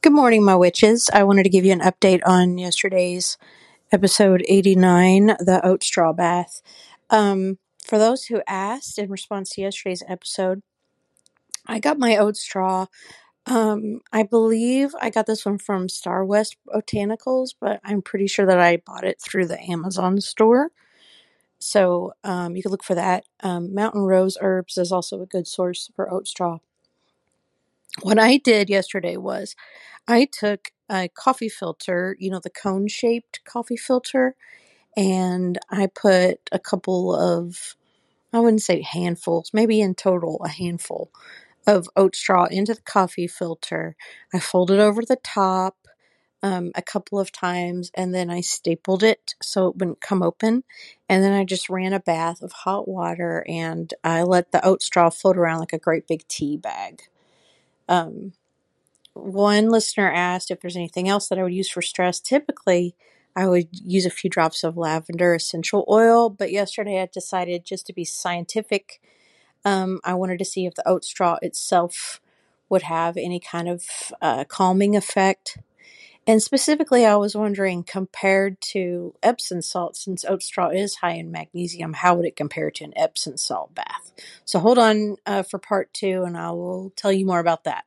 Good morning, my witches. I wanted to give you an update on yesterday's episode 89, the oat straw bath. Um, for those who asked in response to yesterday's episode, I got my oat straw. Um, I believe I got this one from Starwest Botanicals, but I'm pretty sure that I bought it through the Amazon store. So um, you can look for that. Um, Mountain Rose Herbs is also a good source for oat straw. What I did yesterday was I took a coffee filter, you know, the cone shaped coffee filter, and I put a couple of, I wouldn't say handfuls, maybe in total a handful of oat straw into the coffee filter. I folded over the top um, a couple of times and then I stapled it so it wouldn't come open. And then I just ran a bath of hot water and I let the oat straw float around like a great big tea bag. Um, one listener asked if there's anything else that I would use for stress. Typically, I would use a few drops of lavender essential oil, but yesterday I decided just to be scientific. Um, I wanted to see if the oat straw itself would have any kind of uh, calming effect. And specifically, I was wondering compared to Epsom salt, since oat straw is high in magnesium, how would it compare to an Epsom salt bath? So hold on uh, for part two, and I will tell you more about that.